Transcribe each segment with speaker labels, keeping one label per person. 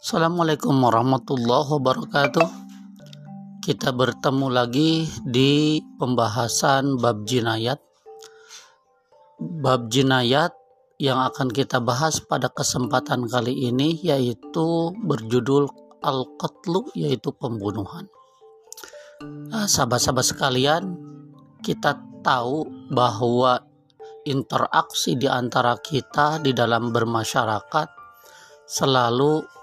Speaker 1: Assalamualaikum warahmatullahi wabarakatuh. Kita bertemu lagi di pembahasan bab jinayat. Bab jinayat yang akan kita bahas pada kesempatan kali ini yaitu berjudul Al-Qatlu yaitu pembunuhan. Nah, sahabat-sahabat sekalian, kita tahu bahwa interaksi di antara kita di dalam bermasyarakat selalu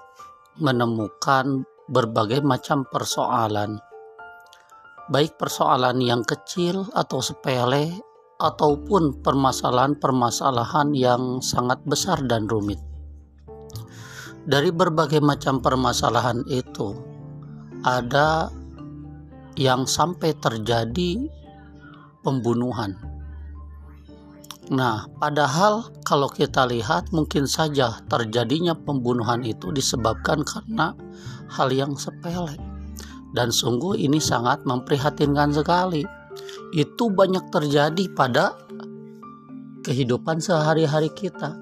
Speaker 1: menemukan berbagai macam persoalan, baik persoalan yang kecil atau sepele, ataupun permasalahan-permasalahan yang sangat besar dan rumit. Dari berbagai macam permasalahan itu, ada yang sampai terjadi pembunuhan. Nah, padahal kalau kita lihat mungkin saja terjadinya pembunuhan itu disebabkan karena hal yang sepele. Dan sungguh ini sangat memprihatinkan sekali. Itu banyak terjadi pada kehidupan sehari-hari kita.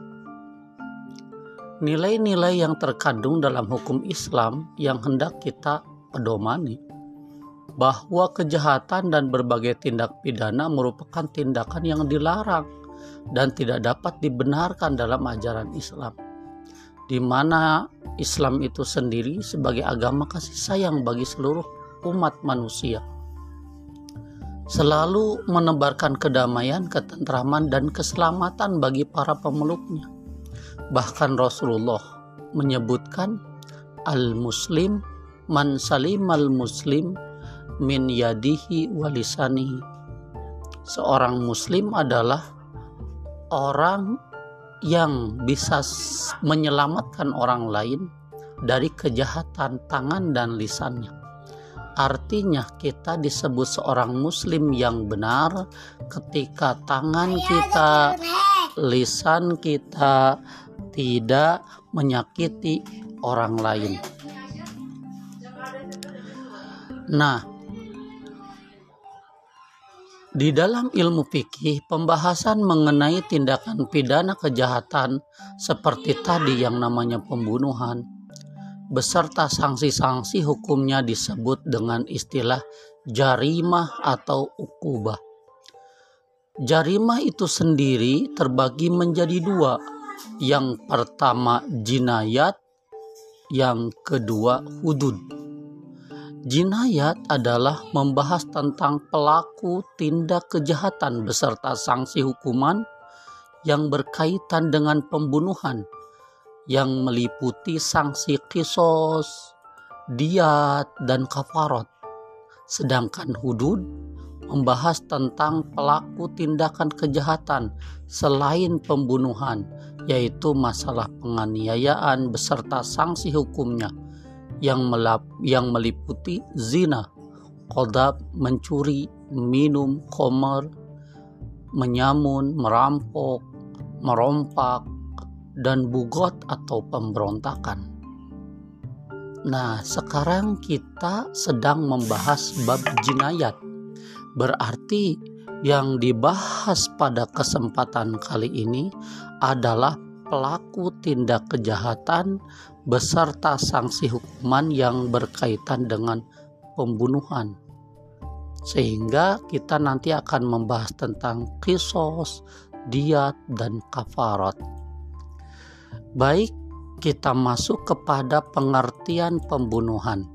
Speaker 1: Nilai-nilai yang terkandung dalam hukum Islam yang hendak kita pedomani bahwa kejahatan dan berbagai tindak pidana merupakan tindakan yang dilarang dan tidak dapat dibenarkan dalam ajaran Islam. Di mana Islam itu sendiri sebagai agama kasih sayang bagi seluruh umat manusia. Selalu menebarkan kedamaian, ketentraman, dan keselamatan bagi para pemeluknya. Bahkan Rasulullah menyebutkan al-muslim man salim al-muslim min yadihi walisanihi. Seorang muslim adalah orang yang bisa menyelamatkan orang lain dari kejahatan tangan dan lisannya. Artinya kita disebut seorang muslim yang benar ketika tangan kita, lisan kita tidak menyakiti orang lain. Nah, di dalam ilmu fikih, pembahasan mengenai tindakan pidana kejahatan seperti tadi yang namanya pembunuhan, beserta sanksi-sanksi hukumnya disebut dengan istilah jarimah atau ukubah. Jarimah itu sendiri terbagi menjadi dua. Yang pertama jinayat, yang kedua hudud. Jinayat adalah membahas tentang pelaku tindak kejahatan beserta sanksi hukuman yang berkaitan dengan pembunuhan yang meliputi sanksi kisos, diat, dan kafarot. Sedangkan hudud membahas tentang pelaku tindakan kejahatan selain pembunuhan, yaitu masalah penganiayaan beserta sanksi hukumnya – yang melap, yang meliputi zina, kodab, mencuri, minum, komer, menyamun, merampok, merompak, dan bugot atau pemberontakan. Nah, sekarang kita sedang membahas bab jinayat. Berarti yang dibahas pada kesempatan kali ini adalah pelaku tindak kejahatan beserta sanksi hukuman yang berkaitan dengan pembunuhan. Sehingga kita nanti akan membahas tentang kisos, diat, dan kafarat. Baik, kita masuk kepada pengertian pembunuhan.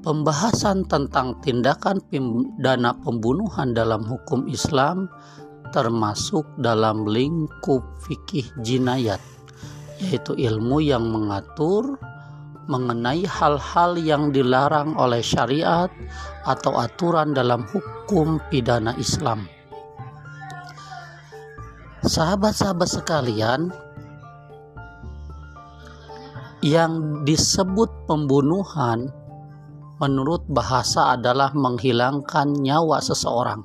Speaker 1: Pembahasan tentang tindakan pidana pembunuhan dalam hukum Islam termasuk dalam lingkup fikih jinayat, yaitu ilmu yang mengatur mengenai hal-hal yang dilarang oleh syariat atau aturan dalam hukum pidana Islam. Sahabat-sahabat sekalian, yang disebut pembunuhan menurut bahasa adalah menghilangkan nyawa seseorang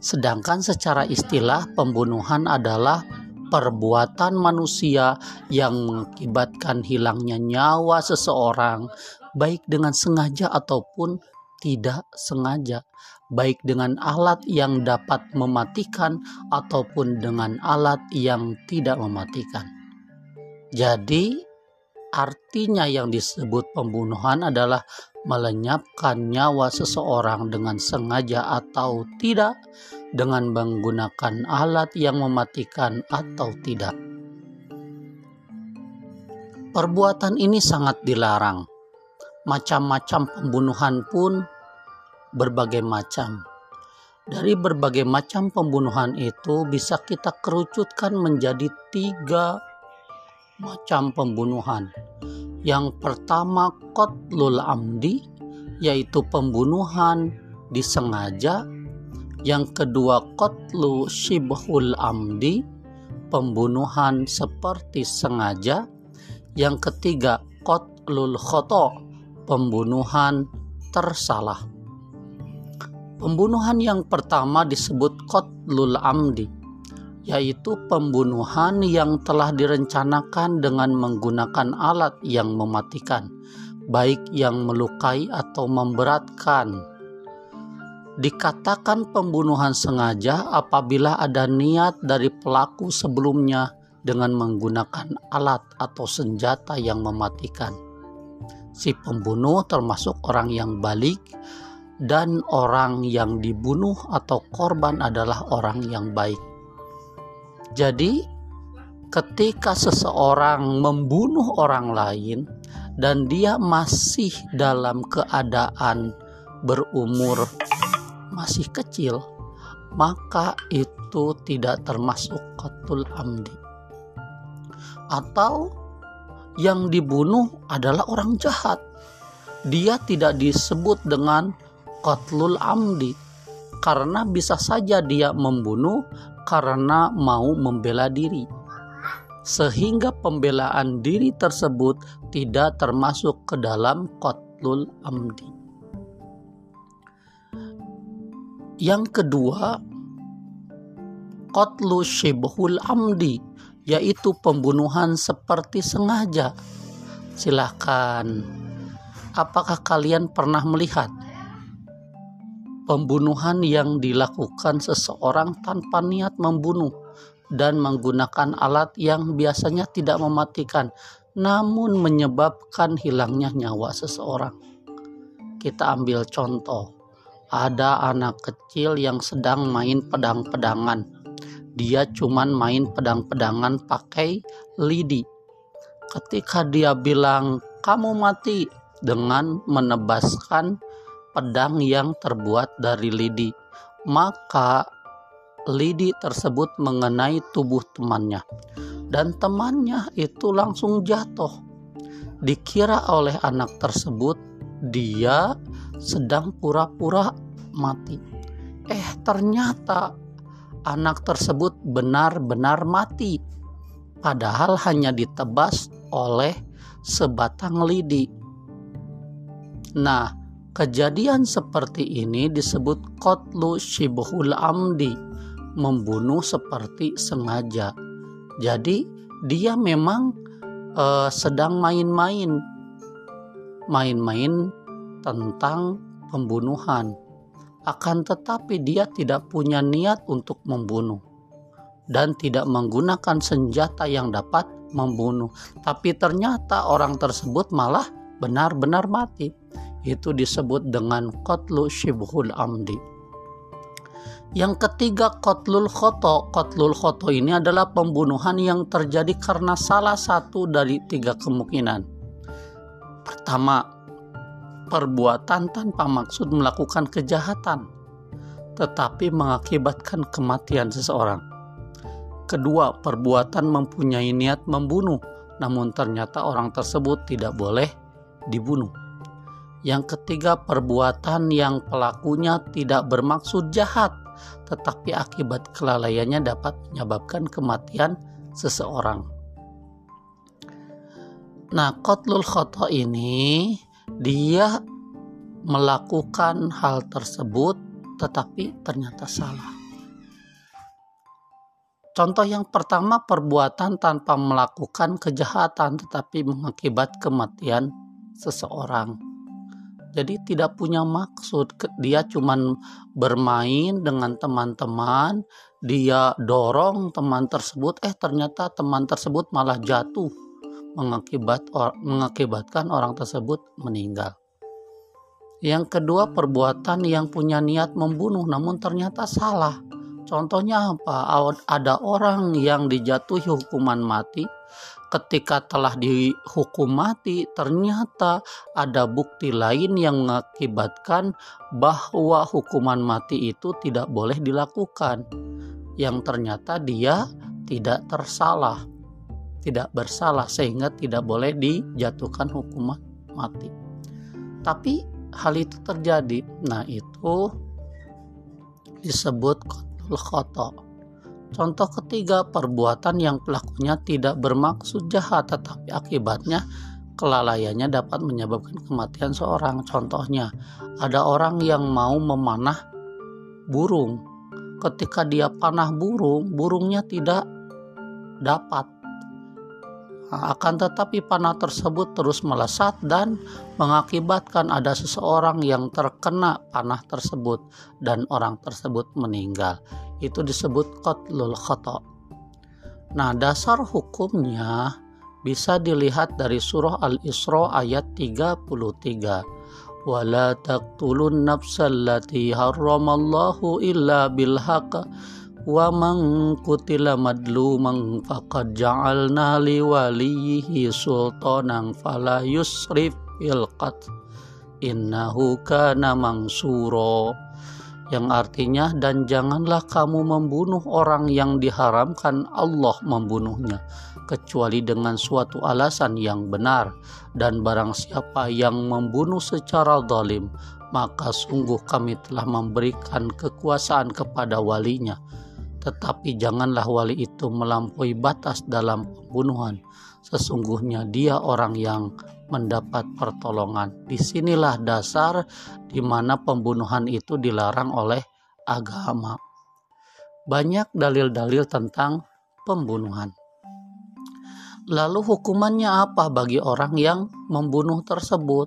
Speaker 1: Sedangkan secara istilah pembunuhan adalah perbuatan manusia yang mengakibatkan hilangnya nyawa seseorang baik dengan sengaja ataupun tidak sengaja, baik dengan alat yang dapat mematikan ataupun dengan alat yang tidak mematikan. Jadi, artinya yang disebut pembunuhan adalah melenyapkan nyawa seseorang dengan sengaja atau tidak, dengan menggunakan alat yang mematikan atau tidak. Perbuatan ini sangat dilarang. Macam-macam pembunuhan pun berbagai macam. Dari berbagai macam pembunuhan itu bisa kita kerucutkan menjadi tiga macam pembunuhan. Yang pertama kotlul amdi, yaitu pembunuhan disengaja. Yang kedua kotlu shibhul amdi, pembunuhan seperti sengaja. Yang ketiga, kotlul khoto, pembunuhan tersalah. Pembunuhan yang pertama disebut kotlul amdi, yaitu pembunuhan yang telah direncanakan dengan menggunakan alat yang mematikan, baik yang melukai atau memberatkan. Dikatakan pembunuhan sengaja apabila ada niat dari pelaku sebelumnya dengan menggunakan alat atau senjata yang mematikan. Si pembunuh termasuk orang yang balik dan orang yang dibunuh atau korban adalah orang yang baik. Jadi, ketika seseorang membunuh orang lain dan dia masih dalam keadaan berumur masih kecil, maka itu tidak termasuk qatul amdi atau yang dibunuh adalah orang jahat. Dia tidak disebut dengan qatlul amdi karena bisa saja dia membunuh karena mau membela diri. Sehingga pembelaan diri tersebut tidak termasuk ke dalam qatlul amdi. Yang kedua, qatlu shibhul amdi yaitu pembunuhan seperti sengaja. Silahkan, apakah kalian pernah melihat pembunuhan yang dilakukan seseorang tanpa niat membunuh dan menggunakan alat yang biasanya tidak mematikan, namun menyebabkan hilangnya nyawa seseorang? Kita ambil contoh, ada anak kecil yang sedang main pedang-pedangan dia cuman main pedang-pedangan pakai lidi. Ketika dia bilang kamu mati dengan menebaskan pedang yang terbuat dari lidi, maka lidi tersebut mengenai tubuh temannya dan temannya itu langsung jatuh. Dikira oleh anak tersebut dia sedang pura-pura mati. Eh, ternyata anak tersebut benar-benar mati, padahal hanya ditebas oleh sebatang lidi. Nah, kejadian seperti ini disebut kotlu shibhul amdi, membunuh seperti sengaja. Jadi, dia memang uh, sedang main-main, main-main tentang pembunuhan akan tetapi dia tidak punya niat untuk membunuh dan tidak menggunakan senjata yang dapat membunuh. Tapi ternyata orang tersebut malah benar-benar mati. Itu disebut dengan kotlu shibhul amdi. Yang ketiga kotlul khoto. Kotlul khoto ini adalah pembunuhan yang terjadi karena salah satu dari tiga kemungkinan. Pertama, perbuatan tanpa maksud melakukan kejahatan, tetapi mengakibatkan kematian seseorang. Kedua, perbuatan mempunyai niat membunuh, namun ternyata orang tersebut tidak boleh dibunuh. Yang ketiga, perbuatan yang pelakunya tidak bermaksud jahat, tetapi akibat kelalaiannya dapat menyebabkan kematian seseorang. Nah, kotlul khoto ini dia melakukan hal tersebut tetapi ternyata salah. Contoh yang pertama perbuatan tanpa melakukan kejahatan tetapi mengakibat kematian seseorang. Jadi tidak punya maksud, dia cuman bermain dengan teman-teman, dia dorong teman tersebut, eh ternyata teman tersebut malah jatuh mengakibat or, mengakibatkan orang tersebut meninggal. Yang kedua, perbuatan yang punya niat membunuh namun ternyata salah. Contohnya apa? Ada orang yang dijatuhi hukuman mati ketika telah dihukum mati ternyata ada bukti lain yang mengakibatkan bahwa hukuman mati itu tidak boleh dilakukan yang ternyata dia tidak tersalah tidak bersalah sehingga tidak boleh dijatuhkan hukuman mati. Tapi hal itu terjadi. Nah, itu disebut qatlul khata. Contoh ketiga, perbuatan yang pelakunya tidak bermaksud jahat tetapi akibatnya kelalaiannya dapat menyebabkan kematian seorang. Contohnya, ada orang yang mau memanah burung. Ketika dia panah burung, burungnya tidak dapat akan tetapi panah tersebut terus melesat dan mengakibatkan ada seseorang yang terkena panah tersebut dan orang tersebut meninggal. Itu disebut qatlul khata. Nah, dasar hukumnya bisa dilihat dari surah Al-Isra ayat 33. Wala taqtulun nafsallati harramallahu illa bilhaq wa man qutila madluman faqad ja'alna li walihi sultanan fala yusrif fil qatl innahu kana mangsuro yang artinya dan janganlah kamu membunuh orang yang diharamkan Allah membunuhnya kecuali dengan suatu alasan yang benar dan barang siapa yang membunuh secara zalim maka sungguh kami telah memberikan kekuasaan kepada walinya tetapi janganlah wali itu melampaui batas dalam pembunuhan. Sesungguhnya dia orang yang mendapat pertolongan. Di sinilah dasar di mana pembunuhan itu dilarang oleh agama. Banyak dalil-dalil tentang pembunuhan. Lalu hukumannya apa bagi orang yang membunuh tersebut?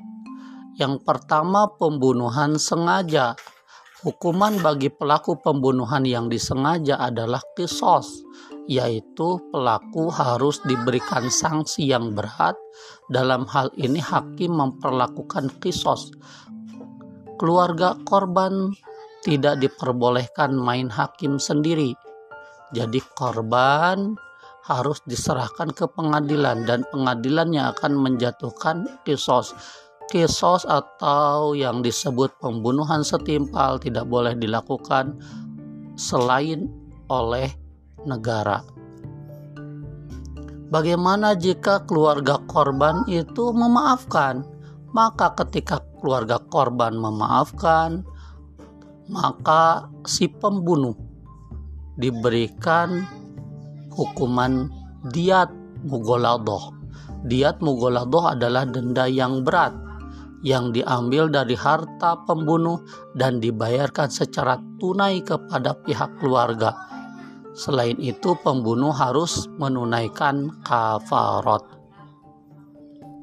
Speaker 1: Yang pertama pembunuhan sengaja Hukuman bagi pelaku pembunuhan yang disengaja adalah kisos, yaitu pelaku harus diberikan sanksi yang berat. Dalam hal ini hakim memperlakukan kisos. Keluarga korban tidak diperbolehkan main hakim sendiri. Jadi korban harus diserahkan ke pengadilan dan pengadilannya akan menjatuhkan kisos kisos atau yang disebut pembunuhan setimpal tidak boleh dilakukan selain oleh negara. Bagaimana jika keluarga korban itu memaafkan? Maka ketika keluarga korban memaafkan, maka si pembunuh diberikan hukuman diat mugoladoh. Diat mugoladoh adalah denda yang berat yang diambil dari harta pembunuh dan dibayarkan secara tunai kepada pihak keluarga. Selain itu, pembunuh harus menunaikan kafarat.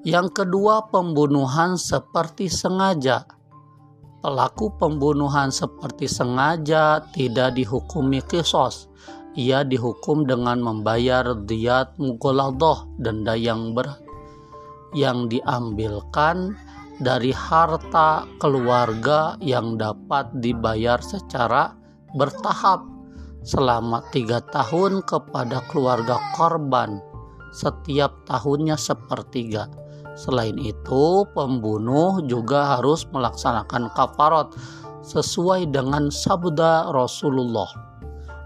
Speaker 1: Yang kedua, pembunuhan seperti sengaja. Pelaku pembunuhan seperti sengaja tidak dihukumi kisos. Ia dihukum dengan membayar diat mugoladoh, denda yang berat yang diambilkan dari harta keluarga yang dapat dibayar secara bertahap selama tiga tahun kepada keluarga korban setiap tahunnya sepertiga. Selain itu, pembunuh juga harus melaksanakan kafarat sesuai dengan sabda Rasulullah.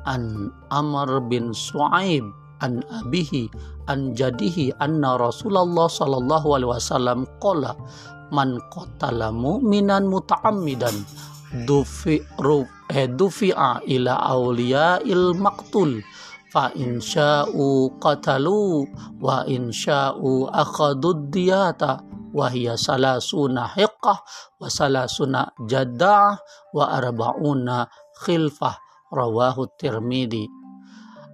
Speaker 1: An Amr bin Su'aib an abihi an jadihi anna Rasulullah sallallahu alaihi wasallam qala man qatala mu'minan muta'ammidan dufi ru eh, dufi'a ila il maktul fa insya'u qatalu wa insya'u akhadud diyata wa hiya salasuna hiqqah wa salasuna jadah wa arba'una khilfah. Rawahu tirmidhi.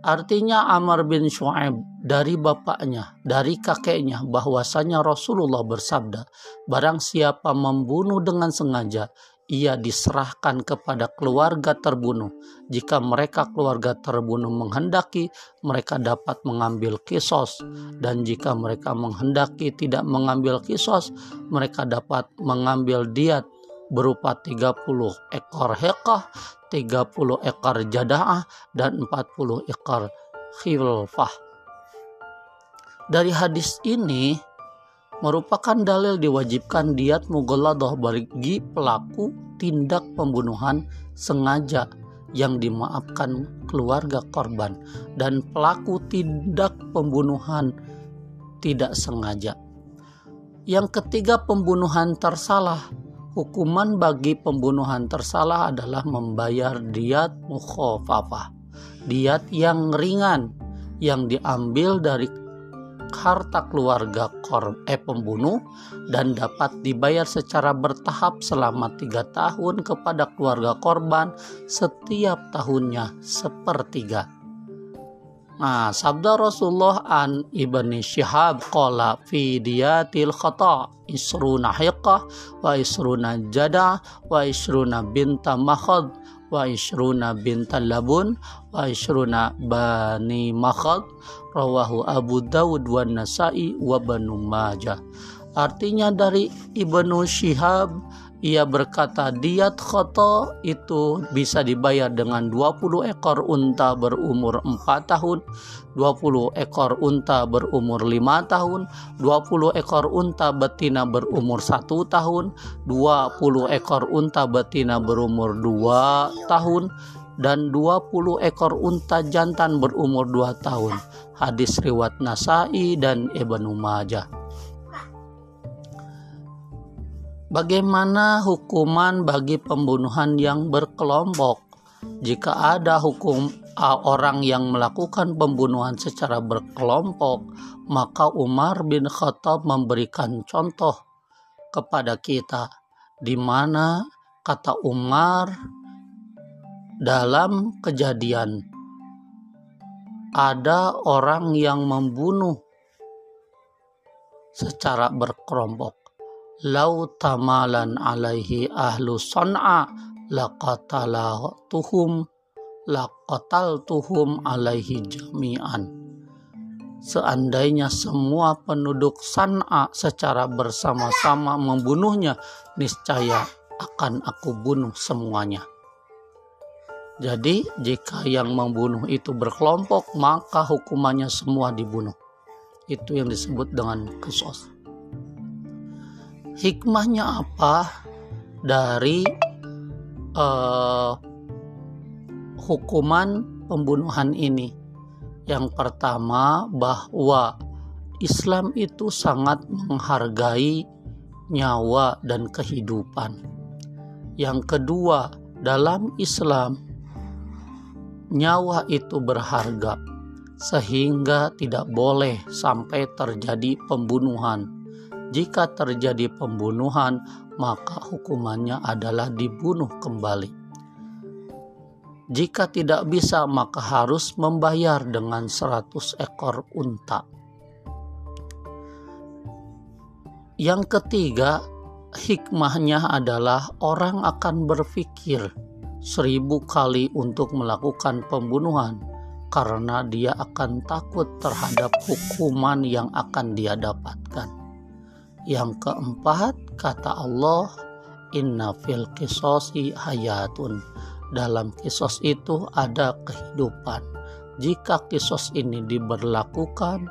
Speaker 1: Artinya Amr bin Shu'aib dari bapaknya, dari kakeknya bahwasanya Rasulullah bersabda, barang siapa membunuh dengan sengaja, ia diserahkan kepada keluarga terbunuh. Jika mereka keluarga terbunuh menghendaki, mereka dapat mengambil kisos. Dan jika mereka menghendaki tidak mengambil kisos, mereka dapat mengambil diat berupa 30 ekor hekah, 30 ekor jadaah, dan 40 ekor khilfah. Dari hadis ini, merupakan dalil diwajibkan diat mughalladah bagi pelaku tindak pembunuhan sengaja yang dimaafkan keluarga korban dan pelaku tindak pembunuhan tidak sengaja. Yang ketiga pembunuhan tersalah. Hukuman bagi pembunuhan tersalah adalah membayar diat mukhafafah. Diat yang ringan yang diambil dari harta keluarga kor eh pembunuh dan dapat dibayar secara bertahap selama tiga tahun kepada keluarga korban setiap tahunnya sepertiga. Nah, sabda Rasulullah an ibni Syihab qala fi diyatil khata isruna hiqah wa isruna jada wa isruna binta makhad wa isruna bintal labun wa isruna bani makhad rawahu Abu Dawud wa Nasai wa Banu Majah. Artinya dari Ibnu Syihab ia berkata diat khoto itu bisa dibayar dengan 20 ekor unta berumur 4 tahun, 20 ekor unta berumur 5 tahun, 20 ekor unta betina berumur 1 tahun, 20 ekor unta betina berumur 2 tahun, dan 20 ekor unta jantan berumur 2 tahun. Hadis riwayat Nasai dan Ibnu Majah. Bagaimana hukuman bagi pembunuhan yang berkelompok? Jika ada hukum orang yang melakukan pembunuhan secara berkelompok, maka Umar bin Khattab memberikan contoh kepada kita di mana kata Umar dalam kejadian ada orang yang membunuh secara berkelompok lau tamalan alaihi ahlu son'a laqatalatuhum laqataltuhum alaihi jami'an. Seandainya semua penduduk San'a secara bersama-sama membunuhnya niscaya akan aku bunuh semuanya. Jadi jika yang membunuh itu berkelompok maka hukumannya semua dibunuh. Itu yang disebut dengan kisos hikmahnya apa dari uh, hukuman pembunuhan ini? Yang pertama, bahwa Islam itu sangat menghargai nyawa dan kehidupan. Yang kedua, dalam Islam, nyawa itu berharga, sehingga tidak boleh sampai terjadi pembunuhan jika terjadi pembunuhan, maka hukumannya adalah dibunuh kembali. Jika tidak bisa, maka harus membayar dengan 100 ekor unta. Yang ketiga, hikmahnya adalah orang akan berpikir seribu kali untuk melakukan pembunuhan karena dia akan takut terhadap hukuman yang akan dia dapatkan. Yang keempat, kata Allah, Inna fil kisosi hayatun. Dalam kisos itu ada kehidupan. Jika kisos ini diberlakukan,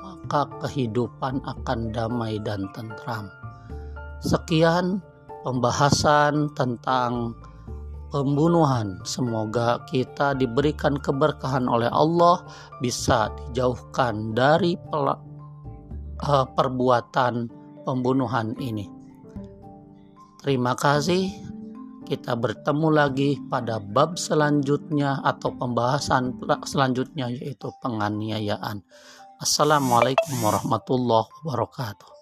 Speaker 1: maka kehidupan akan damai dan tentram. Sekian pembahasan tentang pembunuhan. Semoga kita diberikan keberkahan oleh Allah, bisa dijauhkan dari eh, perbuatan pembunuhan ini. Terima kasih. Kita bertemu lagi pada bab selanjutnya atau pembahasan selanjutnya yaitu penganiayaan. Assalamualaikum warahmatullahi wabarakatuh.